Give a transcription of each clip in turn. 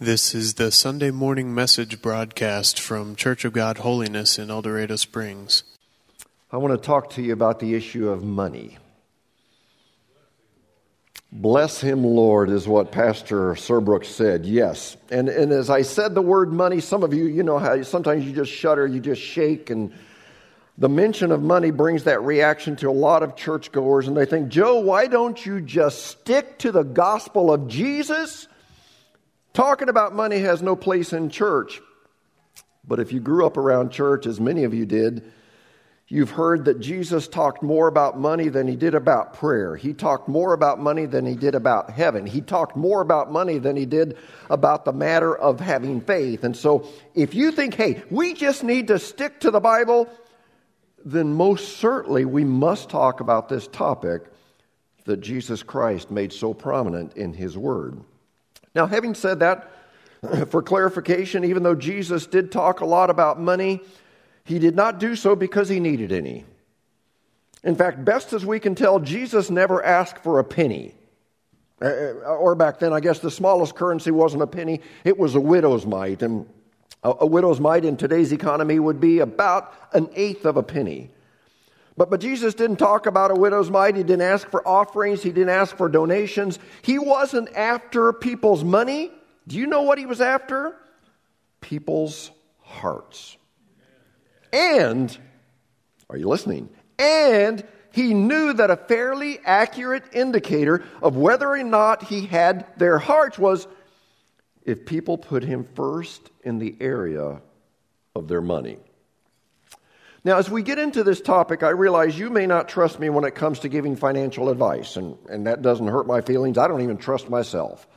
This is the Sunday morning message broadcast from Church of God Holiness in El Dorado Springs. I want to talk to you about the issue of money. Bless him, Lord, is what Pastor Serbrook said. Yes. And, and as I said the word money, some of you, you know how sometimes you just shudder, you just shake, and the mention of money brings that reaction to a lot of churchgoers, and they think, Joe, why don't you just stick to the gospel of Jesus? Talking about money has no place in church. But if you grew up around church, as many of you did, you've heard that Jesus talked more about money than he did about prayer. He talked more about money than he did about heaven. He talked more about money than he did about the matter of having faith. And so if you think, hey, we just need to stick to the Bible, then most certainly we must talk about this topic that Jesus Christ made so prominent in his word. Now, having said that, for clarification, even though Jesus did talk a lot about money, he did not do so because he needed any. In fact, best as we can tell, Jesus never asked for a penny. Uh, uh, or back then, I guess the smallest currency wasn't a penny, it was a widow's mite. And a widow's mite in today's economy would be about an eighth of a penny. But, but Jesus didn't talk about a widow's mite. He didn't ask for offerings. He didn't ask for donations. He wasn't after people's money. Do you know what he was after? People's hearts. And, are you listening? And he knew that a fairly accurate indicator of whether or not he had their hearts was if people put him first in the area of their money. Now, as we get into this topic, I realize you may not trust me when it comes to giving financial advice, and, and that doesn't hurt my feelings. I don't even trust myself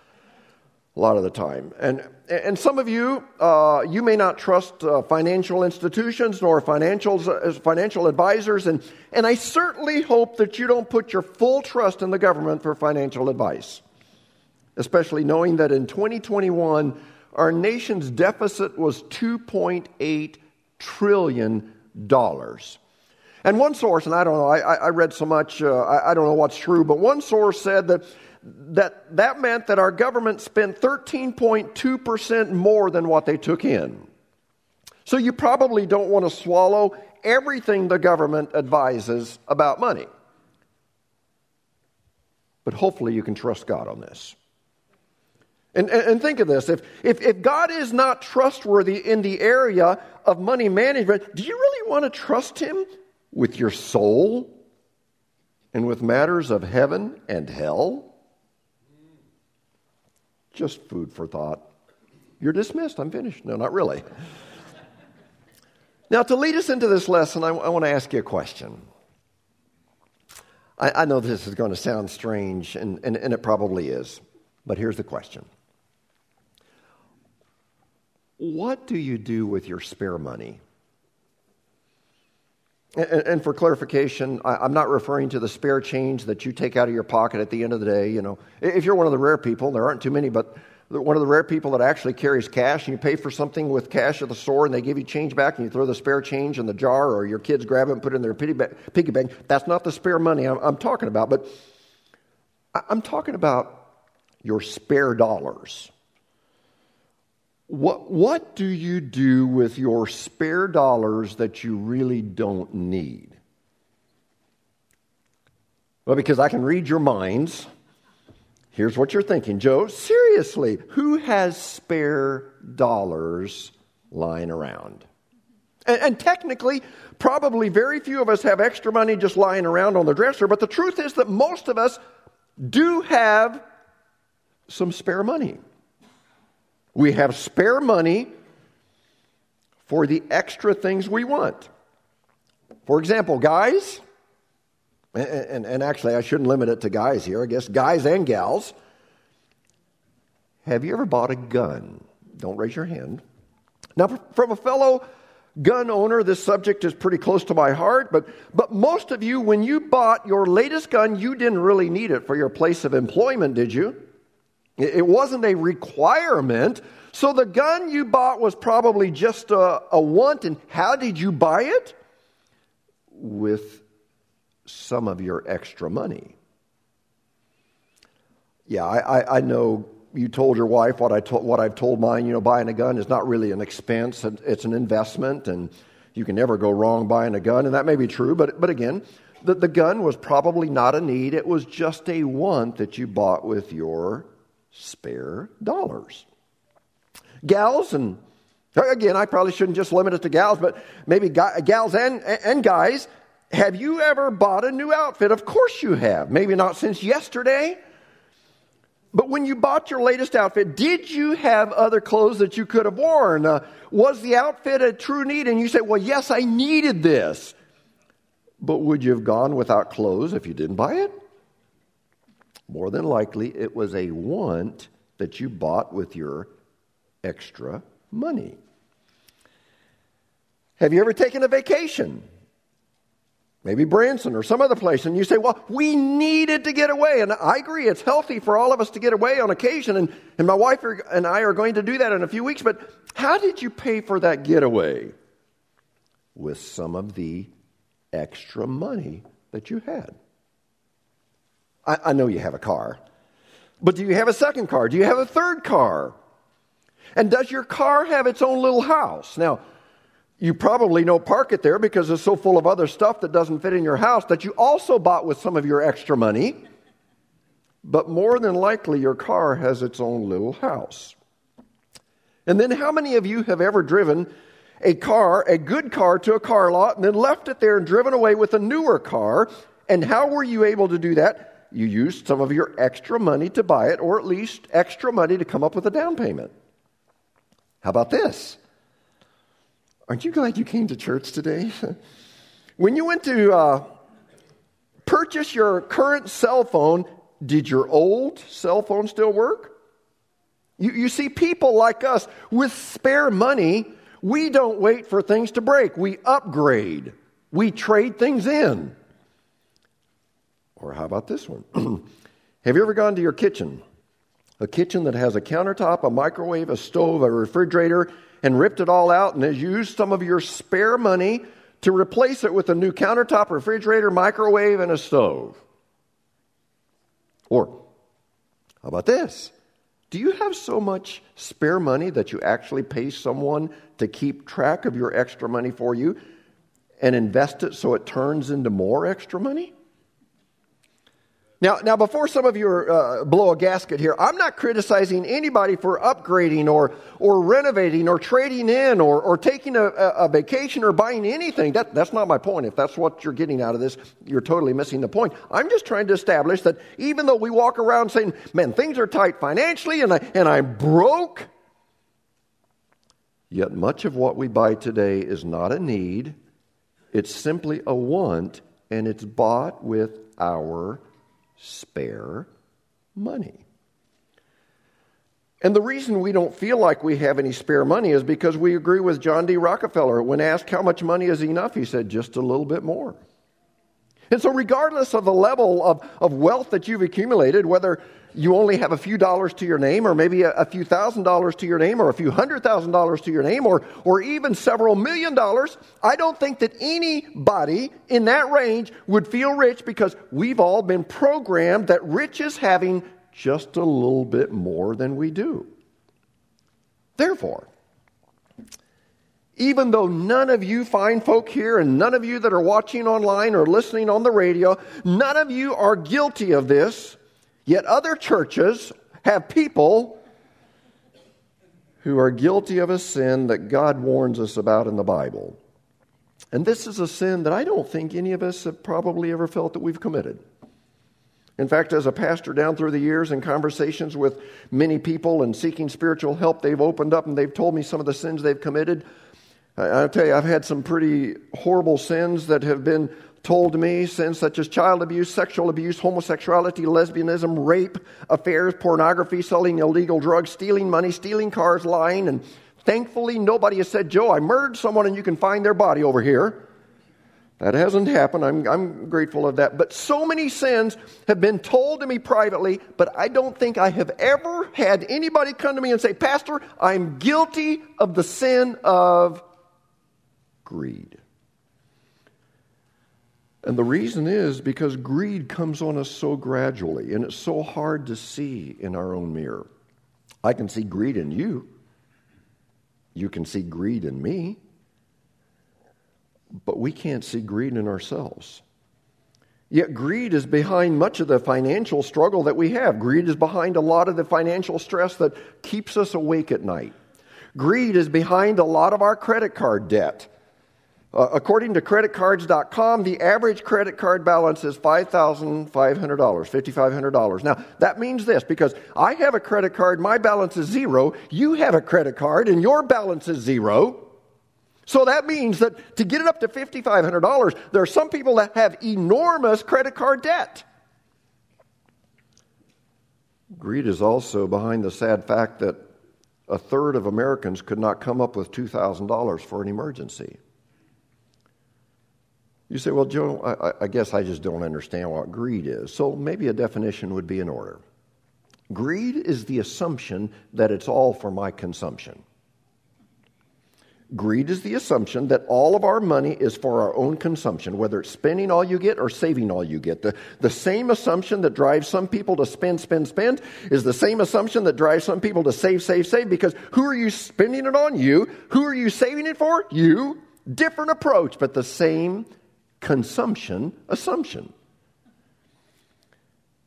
a lot of the time. And, and some of you, uh, you may not trust uh, financial institutions nor financials, uh, financial advisors, and, and I certainly hope that you don't put your full trust in the government for financial advice, especially knowing that in 2021, our nation's deficit was 2.8 trillion dollars. And one source, and I don't know, I, I read so much, uh, I, I don't know what's true, but one source said that that, that meant that our government spent 13.2% more than what they took in. So you probably don't want to swallow everything the government advises about money. But hopefully you can trust God on this. And, and, think of this if, if, if God is not trustworthy in the area of money management, do you really want to trust Him with your soul and with matters of heaven and hell? Just food for thought. You're dismissed. I'm finished. No, not really. now, to lead us into this lesson, I, I want to ask you a question. I, I know this is going to sound strange, and, and, and it probably is, but here's the question what do you do with your spare money? And, for clarification, I, am not referring to the spare change that you take out of your pocket at the end of the day. You know, if you're one of the rare people, there aren't too many, but one of the rare people that actually carries cash, and you pay for something with cash at the store, and they give you change back, and you throw the spare change in the jar, or your kids grab it and put it in their piggy bank. That's not the spare money I'm, I'm talking about, but I'm talking about your spare dollars. What, what do you do with your spare dollars that you really don't need? Well, because I can read your minds. Here's what you're thinking, Joe. Seriously, who has spare dollars lying around? And, and, technically, probably very few of us have extra money just lying around on the dresser, but the truth is that most of us do have some spare money. We have spare money for the extra things we want. For example, guys, and, and, and, actually I shouldn't limit it to guys here, I guess guys and gals. Have you ever bought a gun? Don't raise your hand. Now, from a fellow gun owner, this subject is pretty close to my heart, but, but most of you, when you bought your latest gun, you didn't really need it for your place of employment, did you? It wasn't a requirement. So the gun you bought was probably just a, a want. And how did you buy it? With some of your extra money. Yeah, I, I, I know you told your wife what, I what I've told mine. You know, buying a gun is not really an expense, it's an investment, and you can never go wrong buying a gun. And that may be true, but, but again, the, the gun was probably not a need, it was just a want that you bought with your spare dollars. Gals, and again, I probably shouldn't just limit it to gals, but maybe gals and, and guys, have you ever bought a new outfit? Of course you have. Maybe not since yesterday but when you bought your latest outfit, did you have other clothes that you could have worn? Uh, was the outfit a true need? And you say, well, yes, I needed this. But would you have gone without clothes if you didn't buy it? More than likely, it was a want that you bought with your extra money. Have you ever taken a vacation? maybe Branson or some other place, and you say, Well, we needed to get away. And I agree, it's healthy for all of us to get away on occasion, and, and my wife and I are going to do that in a few weeks. But how did you pay for that getaway? With some of the extra money that you had. I, I know you have a car, but do you have a second car? Do you have a third car? And does your car have its own little house? Now, you probably don't park it there because it's so full of other stuff that doesn't fit in your house that you also bought with some of your extra money. But more than likely, your car has its own little house. And then, how many of you have ever driven a car, a good car, to a car lot and then left it there and driven away with a newer car? And how were you able to do that? You used some of your extra money to buy it, or at least extra money to come up with a down payment. How about this? Aren't you glad you came to church today? when you went to uh, purchase your current cell phone, did your old cell phone still work? You, you see, people like us with spare money, we don't wait for things to break. We upgrade, we trade things in. Or how about this one? Have you ever gone to your kitchen? A kitchen that has a countertop, a microwave, a stove, a refrigerator, and ripped it all out and has used some of your spare money to replace it with a new countertop, refrigerator, microwave, and a stove. Or, how about this? Do you have so much spare money that you actually pay someone to keep track of your extra money for you and invest it so it turns into more extra money? Now, now, before some of you uh, blow a gasket here, I'm not criticizing anybody for upgrading or, or renovating or trading in or, or taking a, a vacation or buying anything. That, that's not my point. If that's what you're getting out of this, you're totally missing the point. I'm just trying to establish that even though we walk around saying, man, things are tight financially and, I, and I'm broke, yet much of what we buy today is not a need, it's simply a want, and it's bought with our spare money. And the reason we don't feel like we have any spare money is because we agree with John D. Rockefeller. When asked how much money is enough, he said just a little bit more. And so, regardless of the level of, of wealth that you've accumulated, whether you only have a few dollars to your name, or maybe a, a few thousand dollars to your name, or a few hundred thousand dollars to your name, or, or even several million dollars, I don't think that anybody in that range would feel rich because we've all been programmed that rich is having just a little bit more than we do. Therefore, even though none of you fine folk here and none of you that are watching online or listening on the radio, none of you are guilty of this, yet other churches have people who are guilty of a sin that God warns us about in the Bible. And this is a sin that I don't think any of us have probably ever felt that we've committed. In fact, as a pastor down through the years in conversations with many people and seeking spiritual help, they've opened up and they've told me some of the sins they've committed. I'll tell you, I've had some pretty horrible sins that have been told to me sins such as child abuse, sexual abuse, homosexuality, lesbianism, rape, affairs, pornography, selling illegal drugs, stealing money, stealing cars, lying. And thankfully, nobody has said, Joe, I murdered someone and you can find their body over here. That hasn't happened. I'm, I'm grateful of that. But so many sins have been told to me privately, but I don't think I have ever had anybody come to me and say, Pastor, I'm guilty of the sin of greed. And the reason is because greed comes on us so gradually and it's so hard to see in our own mirror. I can see greed in you. You can see greed in me. But we can't see greed in ourselves. Yet greed is behind much of the financial struggle that we have. Greed is behind a lot of the financial stress that keeps us awake at night. Greed is behind a lot of our credit card debt. Uh, according to creditcards.com, the average credit card balance is $5,500, $5,500. Now, that means this because I have a credit card, my balance is zero. You have a credit card, and your balance is zero. So that means that to get it up to $5,500, there are some people that have enormous credit card debt. Greed is also behind the sad fact that a third of Americans could not come up with $2,000 for an emergency. You say, well, Joe, I, I, guess I just don't understand what greed is. So maybe a definition would be in order. Greed is the assumption that it's all for my consumption. Greed is the assumption that all of our money is for our own consumption, whether it's spending all you get or saving all you get. The, the same assumption that drives some people to spend, spend, spend is the same assumption that drives some people to save, save, save, because who are you spending it on? You. Who are you saving it for? You. Different approach, but the same consumption assumption.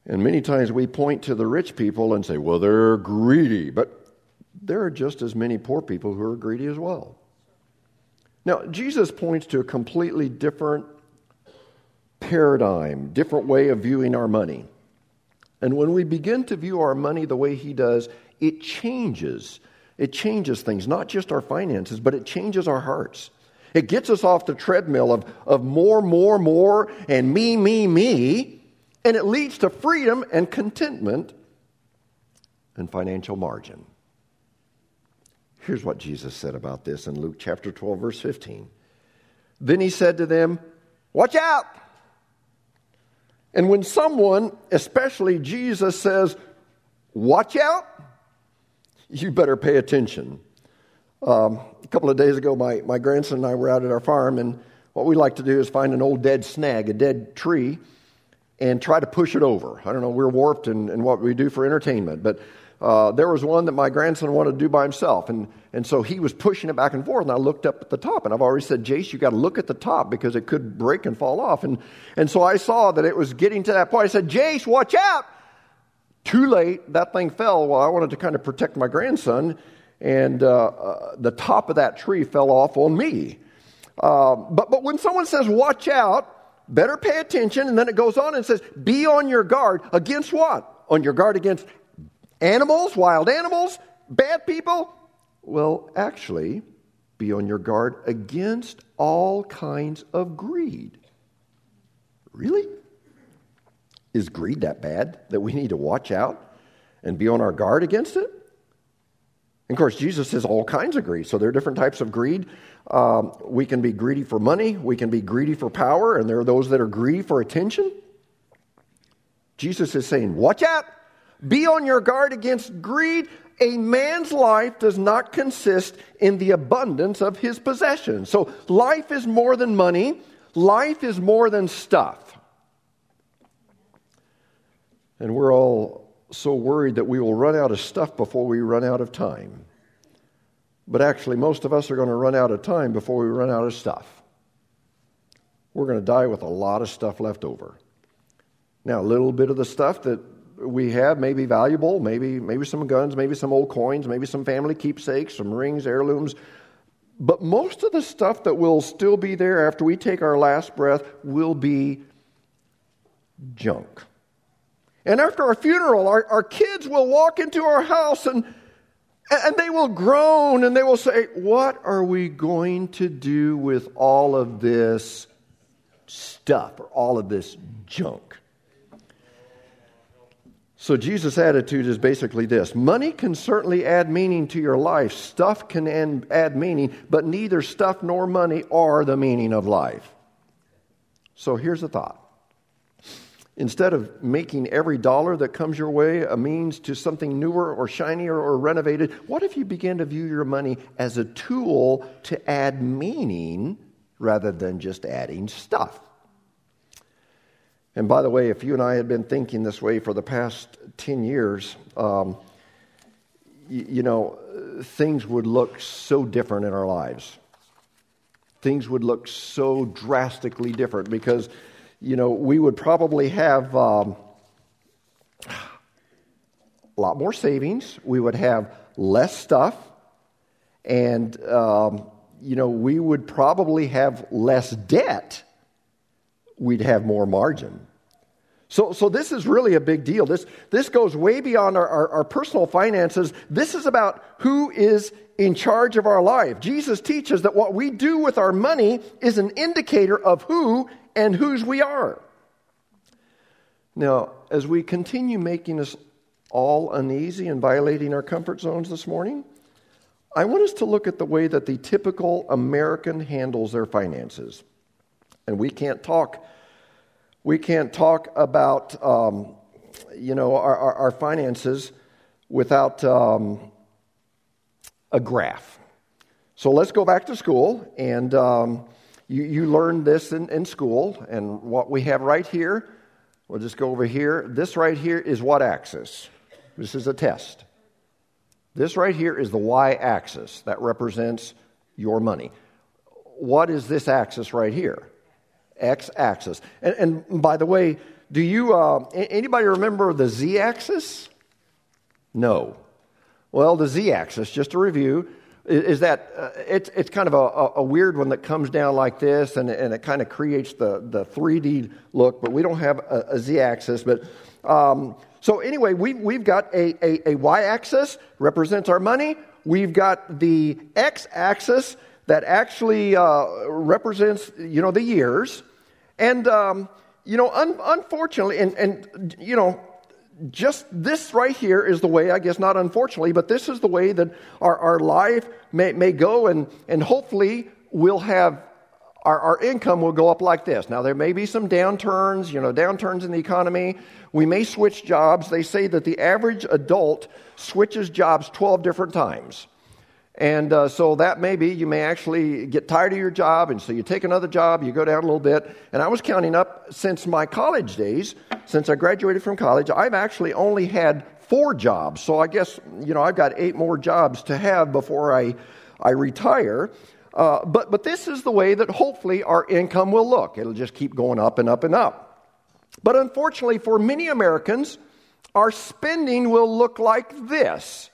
And many times we point to the rich people and say, well, they're greedy, but there are just as many poor people who are greedy as well. Now, Jesus points to a completely different paradigm, different way of viewing our money. And when we begin to view our money the way he does, it changes. It changes things, not just our finances, but it changes our hearts. It gets us off the treadmill of, of more, more, more, and me, me, me, and it leads to freedom and contentment and financial margin. Here's what Jesus said about this in Luke chapter 12, verse 15. Then he said to them, Watch out! And when someone, especially Jesus, says, Watch out, you better pay attention. Um, a couple of days ago, my, my grandson and I were out at our farm, and what we like to do is find an old dead snag, a dead tree, and try to push it over. I don't know, we're warped in, in what we do for entertainment, but uh, there was one that my grandson wanted to do by himself. And, and so he was pushing it back and forth. And I looked up at the top. And I've already said, Jace, you got to look at the top because it could break and fall off. And, and so I saw that it was getting to that point. I said, Jace, watch out. Too late. That thing fell. Well, I wanted to kind of protect my grandson. And uh, uh, the top of that tree fell off on me. Uh, but, but when someone says, watch out, better pay attention. And then it goes on and says, be on your guard against what? On your guard against Animals, wild animals, bad people? Well, actually, be on your guard against all kinds of greed. Really? Is greed that bad that we need to watch out and be on our guard against it? And of course, Jesus says all kinds of greed. So there are different types of greed. Um, we can be greedy for money, we can be greedy for power, and there are those that are greedy for attention. Jesus is saying, watch out. Be on your guard against greed. A man's life does not consist in the abundance of his possessions. So, life is more than money, life is more than stuff. And we're all so worried that we will run out of stuff before we run out of time. But actually, most of us are going to run out of time before we run out of stuff. We're going to die with a lot of stuff left over. Now, a little bit of the stuff that we have may be valuable, maybe, maybe some guns, maybe some old coins, maybe some family keepsakes, some rings, heirlooms. But most of the stuff that will still be there after we take our last breath will be junk. And after our funeral, our, our kids will walk into our house and, and they will groan and they will say, What are we going to do with all of this stuff or all of this junk? So, Jesus' attitude is basically this money can certainly add meaning to your life, stuff can add meaning, but neither stuff nor money are the meaning of life. So, here's a thought. Instead of making every dollar that comes your way a means to something newer or shinier or renovated, what if you begin to view your money as a tool to add meaning rather than just adding stuff? And by the way, if you and I had been thinking this way for the past 10 years, um, you know, things would look so different in our lives. Things would look so drastically different because, you know, we would probably have um, a lot more savings. We would have less stuff. And, um, you know, we would probably have less debt. We'd have more margin. So, so this is really a big deal. This, this goes way beyond our, our, our, personal finances. This is about who is in charge of our life. Jesus teaches that what we do with our money is an indicator of who and whose we are. Now, as we continue making us all uneasy and violating our comfort zones this morning, I want us to look at the way that the typical American handles their finances. And we can't talk we can't talk about, um, you know, our, our, our finances without um, a graph. So let's go back to school, and um, you, you learned this in, in school, and what we have right here, we'll just go over here. This right here is what axis? This is a test. This right here is the y axis that represents your money. What is this axis right here? x axis. And, and, by the way, do you, uh, anybody remember the z axis? No. Well, the z axis, just to review, is that uh, it's, it's kind of a, a, weird one that comes down like this and, and it kind of creates the, the 3D look, but we don't have a, a z axis. But um, so, anyway, we, we've got a, a, a y axis, represents our money. We've got the x axis, that actually uh, represents, you know, the years. And, um, you know, un- unfortunately, and, and, you know, just this right here is the way, I guess not unfortunately, but this is the way that our, our life may, may go, and, and hopefully we'll have our, our income will go up like this. Now, there may be some downturns, you know, downturns in the economy. We may switch jobs. They say that the average adult switches jobs 12 different times. And uh, so that may be, you may actually get tired of your job, and so you take another job, you go down a little bit. And I was counting up since my college days, since I graduated from college, I've actually only had four jobs. So I guess, you know, I've got eight more jobs to have before I, I retire. Uh, but, but this is the way that hopefully our income will look. It'll just keep going up and up and up. But unfortunately, for many Americans, our spending will look like this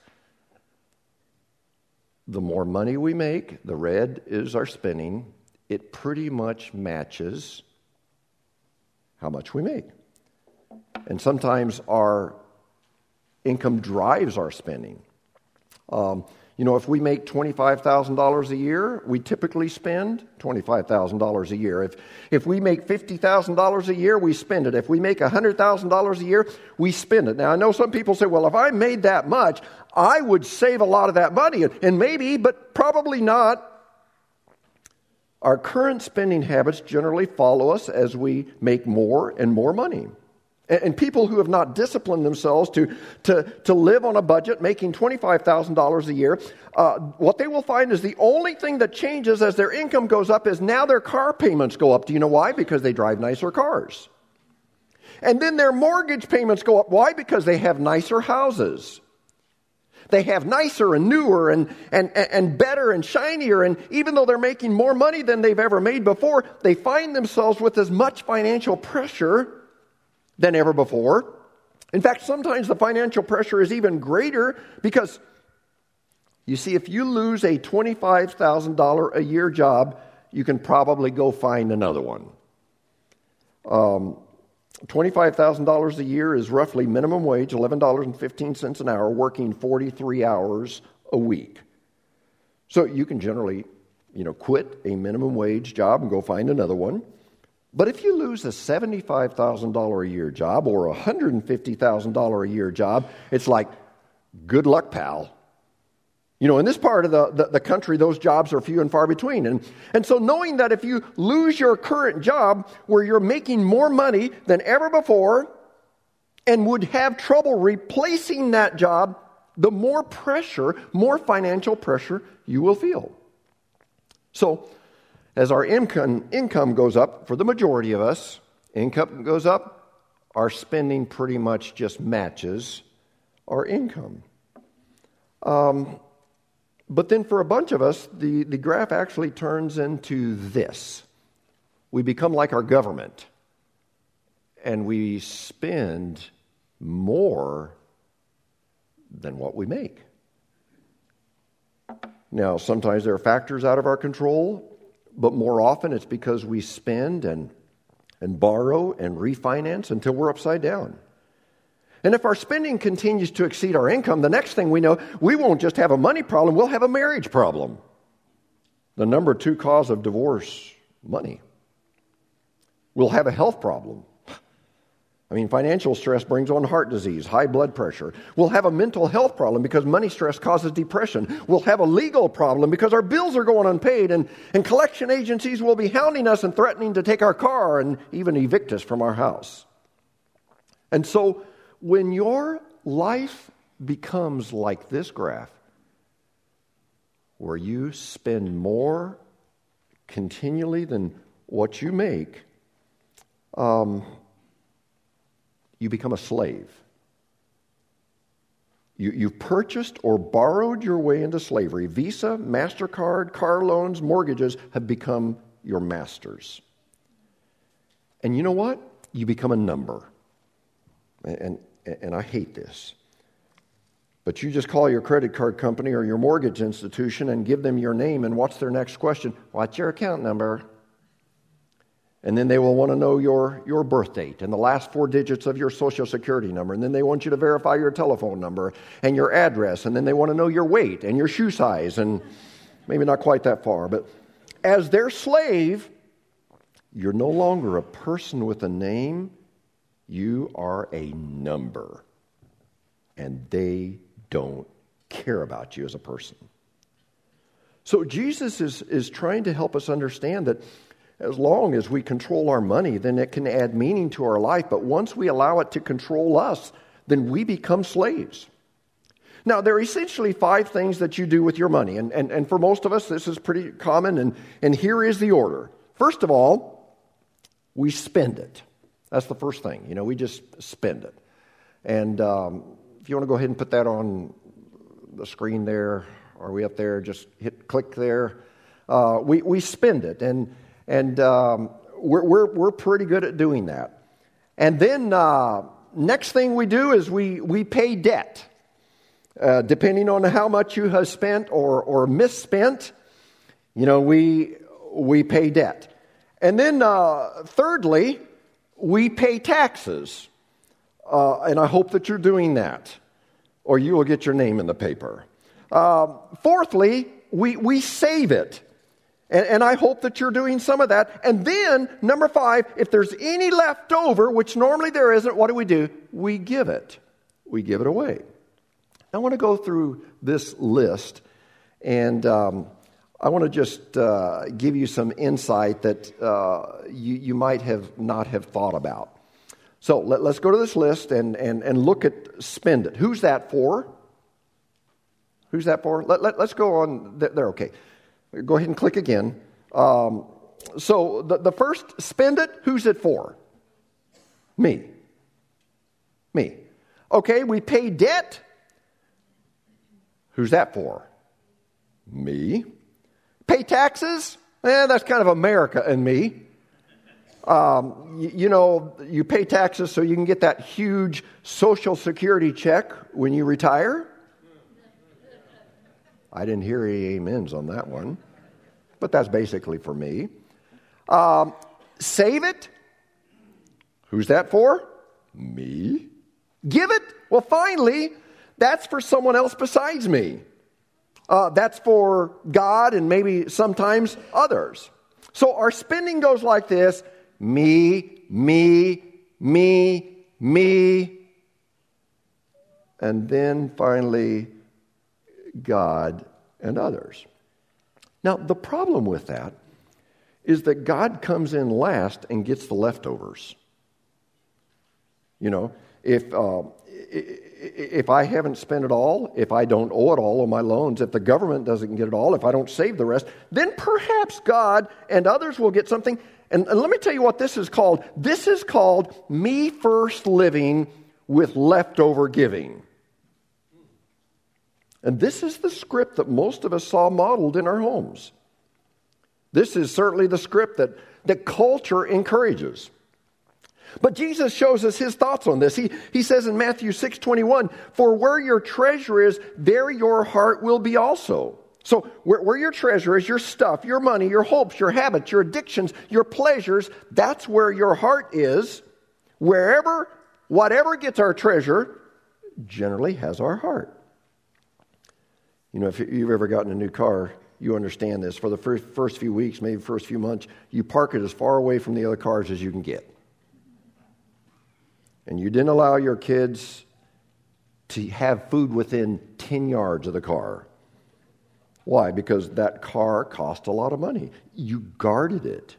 the more money we make, the red is our spending, it pretty much matches how much we make. And sometimes our income drives our spending. Um, you know, if we make $25,000 a year, we typically spend $25,000 a year. If, if we make $50,000 a year, we spend it. If we make $100,000 a year, we spend it. Now, I know some people say, well, if I made that much, I would save a lot of that money. And maybe, but probably not. Our current spending habits generally follow us as we make more and more money. And people who have not disciplined themselves to, to, to live on a budget making $25,000 a year, uh, what they will find is the only thing that changes as their income goes up is now their car payments go up. Do you know why? Because they drive nicer cars. And then their mortgage payments go up. Why? Because they have nicer houses. They have nicer and newer and, and, and better and shinier. And even though they're making more money than they've ever made before, they find themselves with as much financial pressure than ever before. In fact, sometimes the financial pressure is even greater because, you see, if you lose a $25,000 a year job, you can probably go find another one. Um, $25,000 a year is roughly minimum wage, $11.15 an hour, working 43 hours a week. So you can generally, you know, quit a minimum wage job and go find another one. But if you lose a $75,000 a year job or a $150,000 a year job, it's like, good luck, pal. You know, in this part of the, the, the, country, those jobs are few and far between. And, and so, knowing that if you lose your current job where you're making more money than ever before and would have trouble replacing that job, the more pressure, more financial pressure you will feel. So, as our income, income goes up, for the majority of us, income goes up, our spending pretty much just matches our income. Um, but then for a bunch of us, the, the graph actually turns into this. We become like our government, and we spend more than what we make. Now, sometimes there are factors out of our control, but more often it's because we spend and, and borrow and refinance until we're upside down. And if our spending continues to exceed our income, the next thing we know, we won't just have a money problem, we'll have a marriage problem. The number two cause of divorce money. We'll have a health problem. I mean, financial stress brings on heart disease, high blood pressure. We'll have a mental health problem because money stress causes depression. We'll have a legal problem because our bills are going unpaid, and, and collection agencies will be hounding us and threatening to take our car and even evict us from our house. And so, when your life becomes like this graph, where you spend more continually than what you make, um, you become a slave. You, you've purchased or borrowed your way into slavery. Visa, MasterCard, car loans, mortgages have become your masters. And you know what? You become a number. And, and, and I hate this. But you just call your credit card company or your mortgage institution and give them your name, and what's their next question? What's your account number? And then they will want to know your, your birth date and the last four digits of your social security number. And then they want you to verify your telephone number and your address. And then they want to know your weight and your shoe size. And maybe not quite that far. But as their slave, you're no longer a person with a name, you are a number. And they don't care about you as a person. So Jesus is, is trying to help us understand that as long as we control our money, then it can add meaning to our life. But once we allow it to control us, then we become slaves. Now, there are essentially five things that you do with your money. And, and, and for most of us, this is pretty common. And, and here is the order. First of all, we spend it. That's the first thing. You know, we just spend it. And um, if you want to go ahead and put that on the screen there, are we up there? Just hit click there. Uh, we, we spend it. And and um, we're, we're, we're pretty good at doing that. And then uh, next thing we do is we, we pay debt. Uh, depending on how much you have spent or, or misspent, you know, we, we pay debt. And then uh, thirdly, we pay taxes. Uh, and I hope that you're doing that, or you will get your name in the paper. Uh, fourthly, we, we save it. And, and, I hope that you're doing some of that. And then, number five, if there's any left over, which normally there isn't, what do we do? We give it. We give it away. I want to go through this list, and um, I want to just uh, give you some insight that uh, you, you might have not have thought about. So let, us go to this list and, and, and look at spend it. Who's that for? Who's that for? Let, let, us go on. They're okay. Go ahead and click again. Um, so the, the first, spend it, who's it for? Me. Me. Okay, we pay debt. Who's that for? Me. Pay taxes? Eh, that's kind of America and me. Um, you, you, know, you pay taxes so you can get that huge Social Security check when you retire. I didn't hear any amens on that one, but that's basically for me. Um, save it. Who's that for? Me. Give it. Well, finally, that's for someone else besides me. Uh, that's for God and maybe sometimes others. So our spending goes like this me, me, me, me. And then finally, God, and others. Now, the problem with that is that God comes in last and gets the leftovers. You know, if, uh, if I haven't spent it all, if I don't owe it all on my loans, if the government doesn't get it all, if I don't save the rest, then perhaps God and others will get something. And, and let me tell you what this is called. This is called me first living with leftover giving. And this is the script that most of us saw modeled in our homes. This is certainly the script that, that culture encourages. But Jesus shows us his thoughts on this. He, he says in Matthew 6 21, For where your treasure is, there your heart will be also. So, where, where, your treasure is, your stuff, your money, your hopes, your habits, your addictions, your pleasures, that's where your heart is. Wherever, whatever gets our treasure, generally has our heart. You know, if you've ever gotten a new car, you understand this. For the first, first few weeks, maybe first few months, you park it as far away from the other cars as you can get and you didn't allow your kids to have food within 10 yards of the car. Why? Because that car cost a lot of money. You guarded it.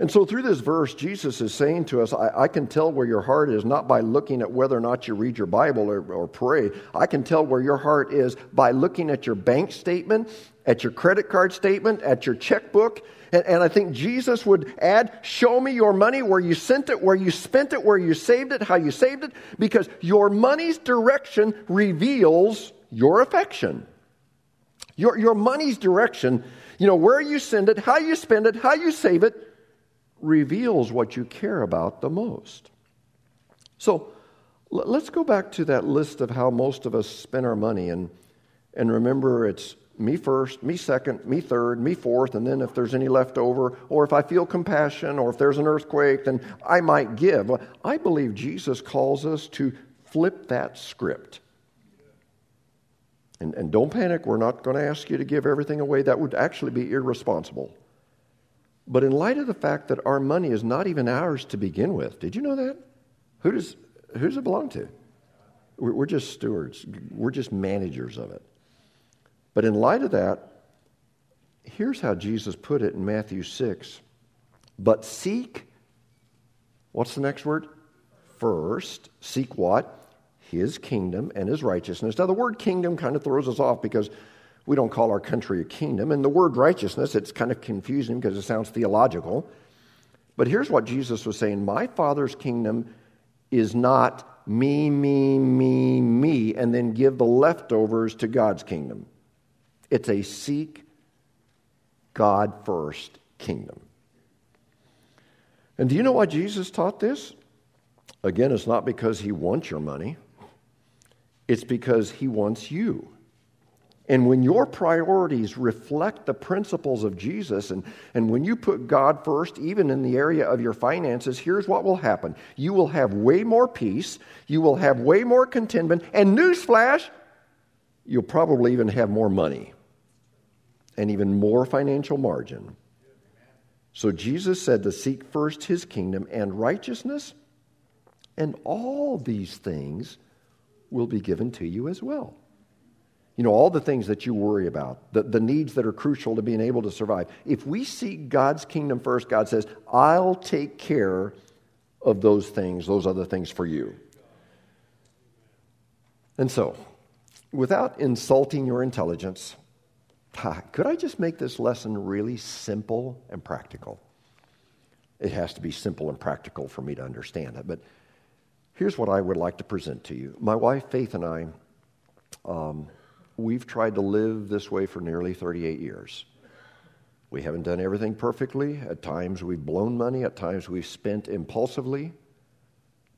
And so, through this verse, Jesus is saying to us, I, I, can tell where your heart is not by looking at whether or not you read your Bible or, or pray. I can tell where your heart is by looking at your bank statement, at your credit card statement, at your checkbook, and, and, I think Jesus would add, Show me your money, where you sent it, where you spent it, where you saved it, how you saved it, because your money's direction reveals your affection. Your, your money's direction, you know, where you send it, how you spend it, how you save it, reveals what you care about the most. So let's go back to that list of how most of us spend our money and, and remember it's me first, me second, me third, me fourth, and then if there's any left over, or if I feel compassion, or if there's an earthquake, then I might give. I believe Jesus calls us to flip that script. And, and don't panic, we're not going to ask you to give everything away. That would actually be irresponsible. But in light of the fact that our money is not even ours to begin with, did you know that? Who does, who does it belong to? We're just stewards, we're just managers of it. But in light of that, here's how Jesus put it in Matthew 6. But seek, what's the next word? First, seek what? His kingdom and his righteousness. Now, the word kingdom kind of throws us off because we don't call our country a kingdom. And the word righteousness, it's kind of confusing because it sounds theological. But here's what Jesus was saying My Father's kingdom is not me, me, me, me, and then give the leftovers to God's kingdom. It's a seek God first kingdom. And do you know why Jesus taught this? Again, it's not because he wants your money, it's because he wants you. And when your priorities reflect the principles of Jesus, and, and when you put God first, even in the area of your finances, here's what will happen. You will have way more peace, you will have way more contentment, and newsflash, you'll probably even have more money and even more financial margin. So Jesus said to seek first his kingdom and righteousness, and all these things will be given to you as well. You know, all the things that you worry about, the, the needs that are crucial to being able to survive. If we seek God's kingdom first, God says, I'll take care of those things, those other things for you. And so, without insulting your intelligence, could I just make this lesson really simple and practical? It has to be simple and practical for me to understand it. But here's what I would like to present to you. My wife, Faith, and I, um, we've tried to live this way for nearly 38 years. We haven't done everything perfectly. At times we've blown money, at times we've spent impulsively.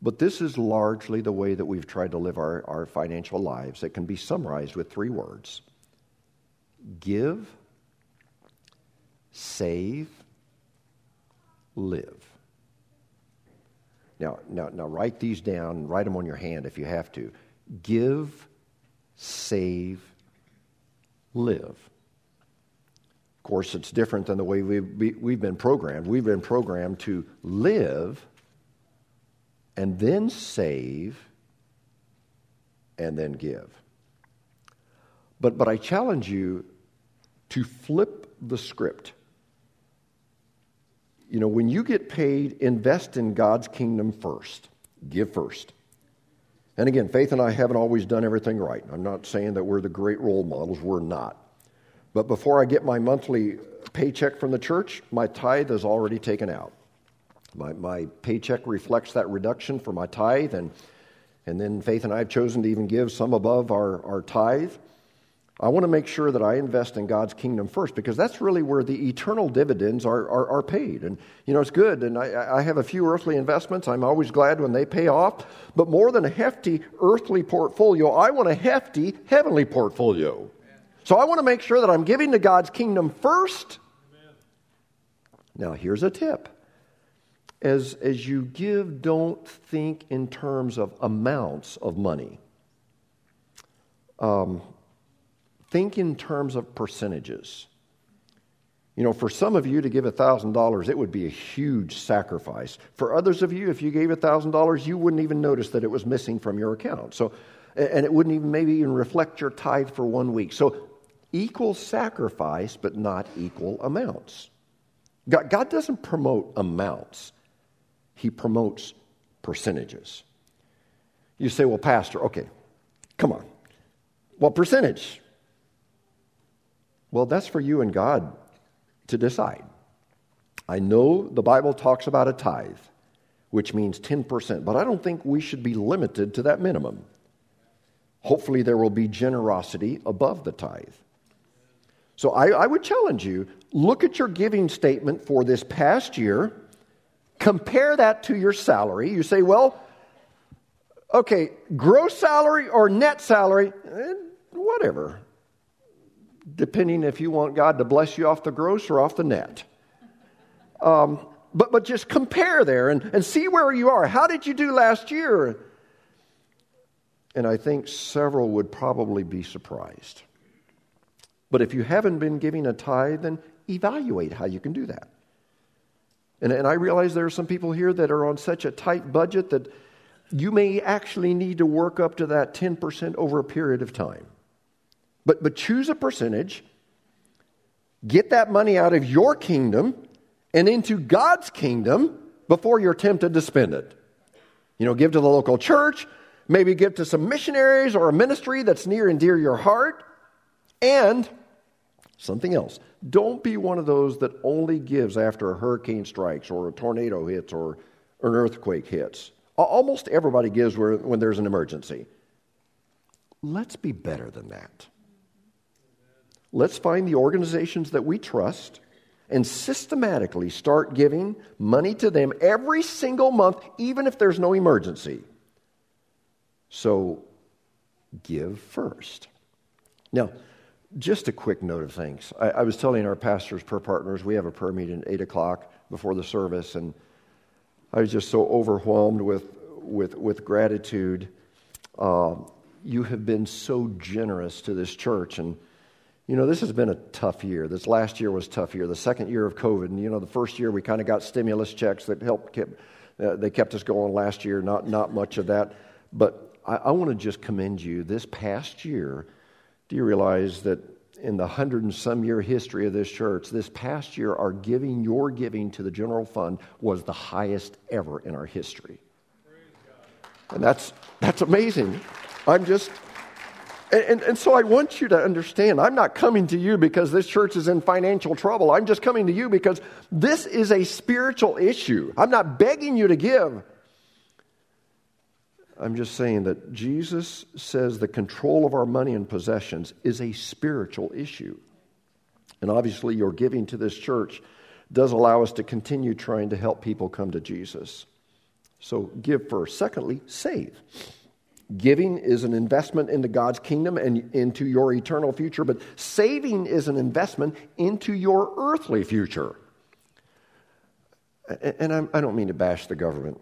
But this is largely the way that we've tried to live our, our financial lives. It can be summarized with three words give, save, live. Now, now, now write these down, write them on your hand if you have to. Give, save, live. Of course, it's different than the way we've, we've been programmed. We've been programmed to live and then save and then give. But, but I challenge you to flip the script. You know, when you get paid, invest in God's kingdom first. Give first. And again, Faith and I haven't always done everything right. I'm not saying that we're the great role models, we're not. But before I get my monthly paycheck from the church, my tithe is already taken out. My, my paycheck reflects that reduction for my tithe, and And then Faith and I have chosen to even give some above our, our tithe. I want to make sure that I invest in God's kingdom first because that's really where the eternal dividends are, are, are paid. And, you know, it's good. And I, I have a few earthly investments. I'm always glad when they pay off. But more than a hefty earthly portfolio, I want a hefty heavenly portfolio. So I want to make sure that I'm giving to God's kingdom first. Now, here's a tip. As, as you give, don't think in terms of amounts of money. Um, think in terms of percentages. You know, for some of you to give $1,000, it would be a huge sacrifice. For others of you, if you gave $1,000, you wouldn't even notice that it was missing from your account. So, and it wouldn't even maybe even reflect your tithe for one week. So, equal sacrifice, but not equal amounts. God, God doesn't promote amounts, He promotes percentages. You say, well, Pastor, okay, come on. What percentage? Well, that's for you and God to decide. I know the Bible talks about a tithe, which means 10%, but I don't think we should be limited to that minimum. Hopefully, there will be generosity above the tithe. So I, I, would challenge you look at your giving statement for this past year, compare that to your salary. You say, well, okay, gross salary or net salary, eh, whatever depending if you want God to bless you off the gross or off the net. Um, but, but just compare there and, and see where you are. How did you do last year? And I think several would probably be surprised. But if you haven't been giving a tithe, then evaluate how you can do that. And, and I realize there are some people here that are on such a tight budget that you may actually need to work up to that 10% over a period of time. But, but choose a percentage, get that money out of your kingdom and into God's kingdom before you're tempted to spend it. You know, give to the local church, maybe give to some missionaries or a ministry that's near and dear your heart, and something else. Don't be one of those that only gives after a hurricane strikes or a tornado hits or an earthquake hits. Almost everybody gives when there's an emergency. Let's be better than that. Let's find the organizations that we trust and systematically start giving money to them every single month, even if there's no emergency. So, give first. Now, just a quick note of thanks. I, I was telling our pastors, per partners, we have a prayer meeting at 8 o'clock before the service, and I was just so overwhelmed with, with, with gratitude. Uh, you have been so generous to this church, and you know, this has been a tough year. This last year was tough year. The second year of COVID, and you know, the first year we kind of got stimulus checks that helped keep, uh, they kept us going last year. Not not much of that, but I, I want to just commend you. This past year, do you realize that in the hundred and some year history of this church, this past year, our giving, your giving to the general fund was the highest ever in our history. And that's that's amazing. I'm just and, and, and, so I want you to understand I'm not coming to you because this church is in financial trouble. I'm just coming to you because this is a spiritual issue. I'm not begging you to give. I'm just saying that Jesus says the control of our money and possessions is a spiritual issue. And obviously, your giving to this church does allow us to continue trying to help people come to Jesus. So give first. Secondly, save. Giving is an investment into God's kingdom and into your eternal future, but saving is an investment into your earthly future. And I do not mean to bash the government,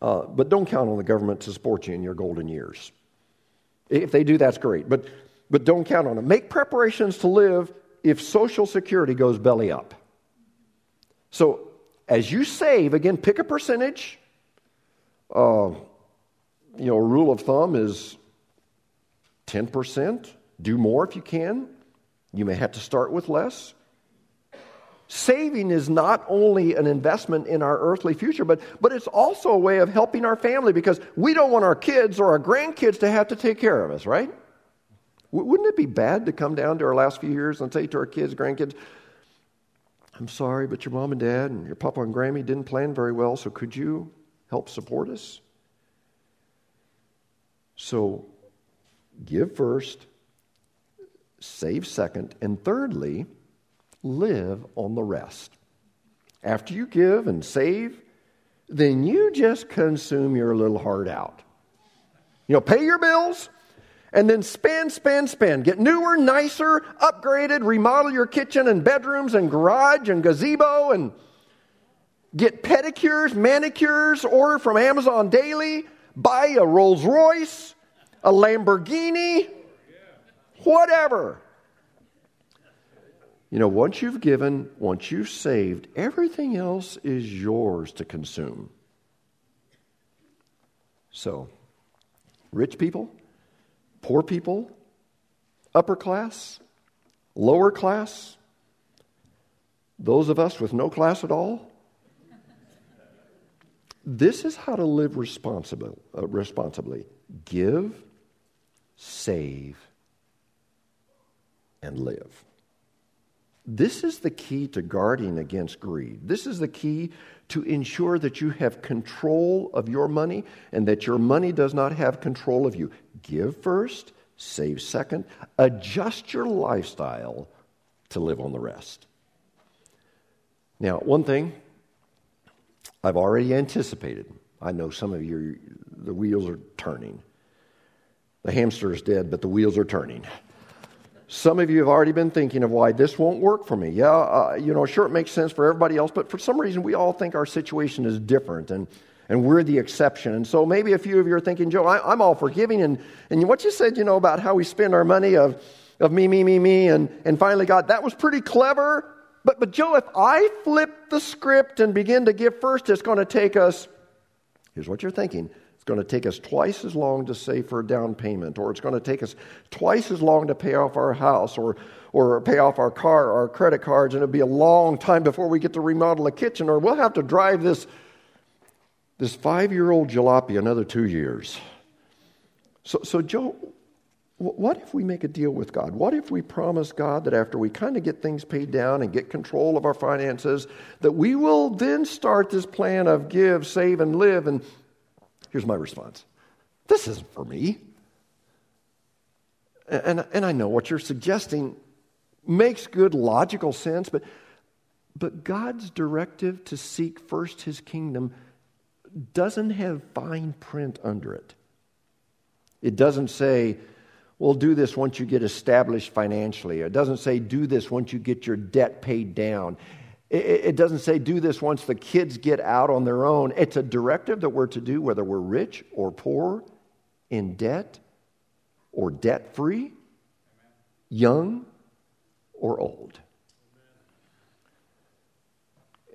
uh, but don't count on the government to support you in your golden years. If they do, that's great, but, but don't count on them. Make preparations to live if Social Security goes belly up. So as you save, again, pick a percentage. Uh, you know, rule of thumb is 10%. Do more if you can. You may have to start with less. Saving is not only an investment in our earthly future, but, but it's also a way of helping our family because we don't want our kids or our grandkids to have to take care of us, right? Wouldn't it be bad to come down to our last few years and say to our kids, grandkids, I'm sorry, but your mom and dad and your papa and Grammy didn't plan very well, so could you help support us? So give first, save second, and thirdly, live on the rest. After you give and save, then you just consume your little heart out. You know, pay your bills and then spend, spend, spend. Get newer, nicer, upgraded, remodel your kitchen and bedrooms and garage and gazebo and get pedicures, manicures, order from Amazon daily, buy a Rolls Royce, a Lamborghini, whatever. You know, once you've given, once you've saved, everything else is yours to consume. So, rich people, poor people, upper class, lower class, those of us with no class at all. This is how to live responsible, uh, responsibly. Give, save, and live. This is the key to guarding against greed. This is the key to ensure that you have control of your money and that your money does not have control of you. Give first, save second, adjust your lifestyle to live on the rest. Now, one thing I've already anticipated. I know some of you, the wheels are turning. The hamster is dead, but the wheels are turning. Some of you have already been thinking of why this won't work for me. Yeah, uh, you know, sure, it makes sense for everybody else, but for some reason, we all think our situation is different and, and we're the exception. And so maybe a few of you are thinking, Joe, I, am all forgiving. And, and what you said, you know, about how we spend our money of, of me, me, me, me, and, and finally God, that was pretty clever. But, but Joe, if I flip the script and begin to give first, it's going to take us, here's what you're thinking it's going to take us twice as long to save for a down payment, or it's going to take us twice as long to pay off our house, or, or pay off our car, our credit cards, and it'll be a long time before we get to remodel a kitchen, or we'll have to drive this, this five year old jalopy another two years. So, so, Joe, what if we make a deal with God? What if we promise God that after we kind of get things paid down and get control of our finances, that we will then start this plan of give, save, and live, and Here's my response This isn't for me. And, and I know what you're suggesting makes good logical sense, but, but God's directive to seek first his kingdom doesn't have fine print under it. It doesn't say, well, do this once you get established financially. It doesn't say, do this once you get your debt paid down. It doesn't say do this once the kids get out on their own. It's a directive that we're to do whether we're rich or poor, in debt or debt free, young or old.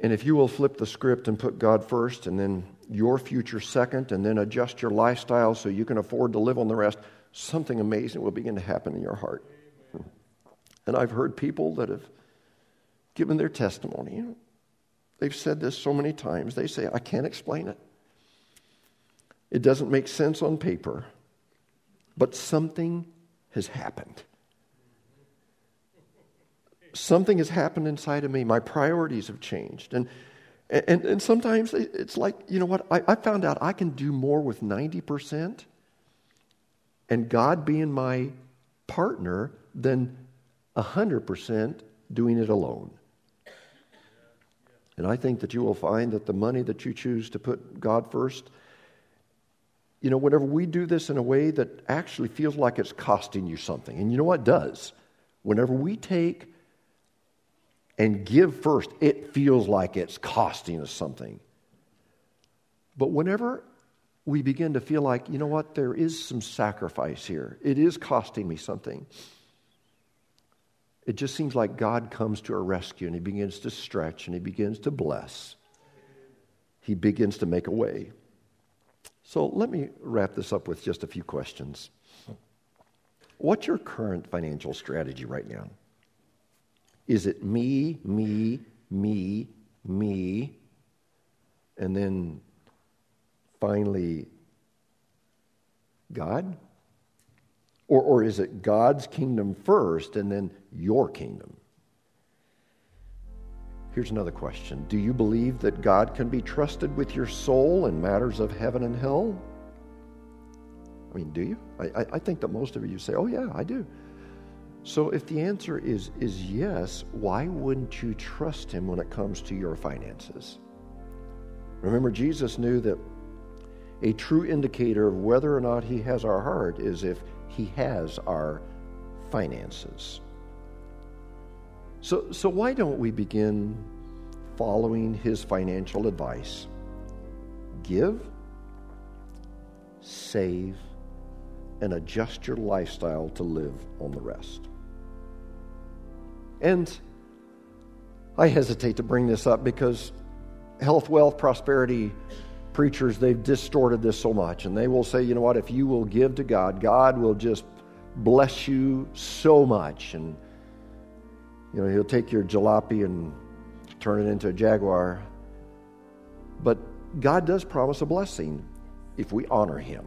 And if you will flip the script and put God first and then your future second and then adjust your lifestyle so you can afford to live on the rest, something amazing will begin to happen in your heart. And I've heard people that have given their testimony. They've said this so many times. They say, I can't explain it. It doesn't make sense on paper, but something has happened. Something has happened inside of me. My priorities have changed. And, and, and sometimes it's like, you know what? I, I found out I can do more with 90% and God being my partner than 100% doing it alone. And I think that you will find that the money that you choose to put God first, you know, whenever we do this in a way that actually feels like it's costing you something, and you know what does? Whenever we take and give first, it feels like it's costing us something. But whenever we begin to feel like, you know what, there is some sacrifice here, it is costing me something it just seems like God comes to our rescue and He begins to stretch and He begins to bless. He begins to make a way. So let me wrap this up with just a few questions. What's your current financial strategy right now? Is it me, me, me, me, and then finally God? Or, or is it God's kingdom first and then your kingdom? Here's another question Do you believe that God can be trusted with your soul in matters of heaven and hell? I mean, do you? I, I, think that most of you say, oh, yeah, I do. So if the answer is, is yes, why wouldn't you trust him when it comes to your finances? Remember, Jesus knew that a true indicator of whether or not he has our heart is if he has our finances. So, so why don't we begin following his financial advice? Give, save, and adjust your lifestyle to live on the rest. And I hesitate to bring this up because health, wealth, prosperity preachers, they've distorted this so much. And they will say, you know what, if you will give to God, God will just bless you so much. And, you know, he'll take your jalopy and turn it into a jaguar. But God does promise a blessing if we honor him.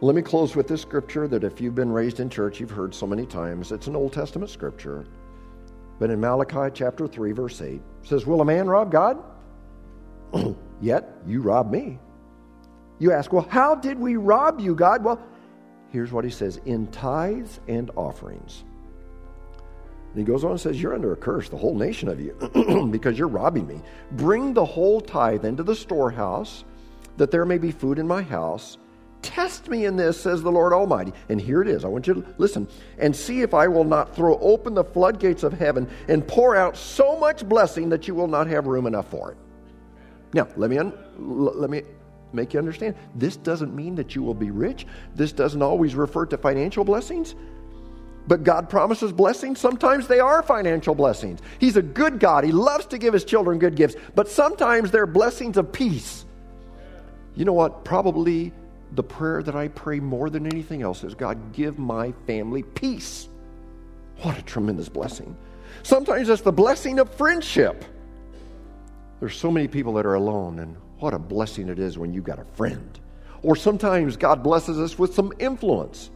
Let me close with this scripture that if you've been raised in church, you've heard so many times. It's an Old Testament scripture. But in Malachi chapter 3, verse 8, says, Will a man rob God? Yet you rob me. You ask, Well, how did we rob you, God? Well, here's what he says in tithes and offerings. And he goes on and says, You're under a curse, the whole nation of you, because you're robbing me. Bring the whole tithe into the storehouse, that there may be food in my house. Test me in this, says the Lord Almighty. And here it is. I want you to listen and see if I will not throw open the floodgates of heaven and pour out so much blessing that you will not have room enough for it. Now, let me, un- let me make you understand. This doesn't mean that you will be rich. This doesn't always refer to financial blessings. But God promises blessings. Sometimes they are financial blessings. He's a good God. He loves to give his children good gifts. But sometimes they're blessings of peace. You know what? Probably the prayer that I pray more than anything else is God, give my family peace. What a tremendous blessing. Sometimes it's the blessing of friendship. There's so many people that are alone, and what a blessing it is when you've got a friend. Or sometimes God blesses us with some influence.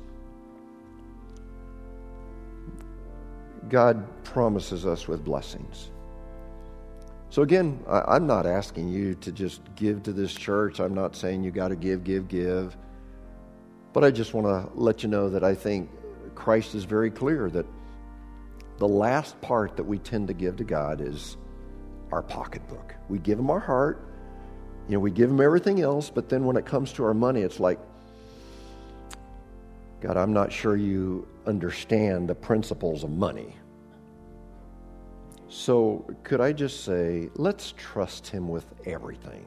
God promises us with blessings. So, again, I'm not asking you to just give to this church. I'm not saying you got to give, give, give. But I just want to let you know that I think Christ is very clear that the last part that we tend to give to God is our pocketbook. We give Him our heart, you know, we give Him everything else, but then when it comes to our money, it's like, God, I'm not sure you understand the principles of money. So, could I just say, let's trust him with everything.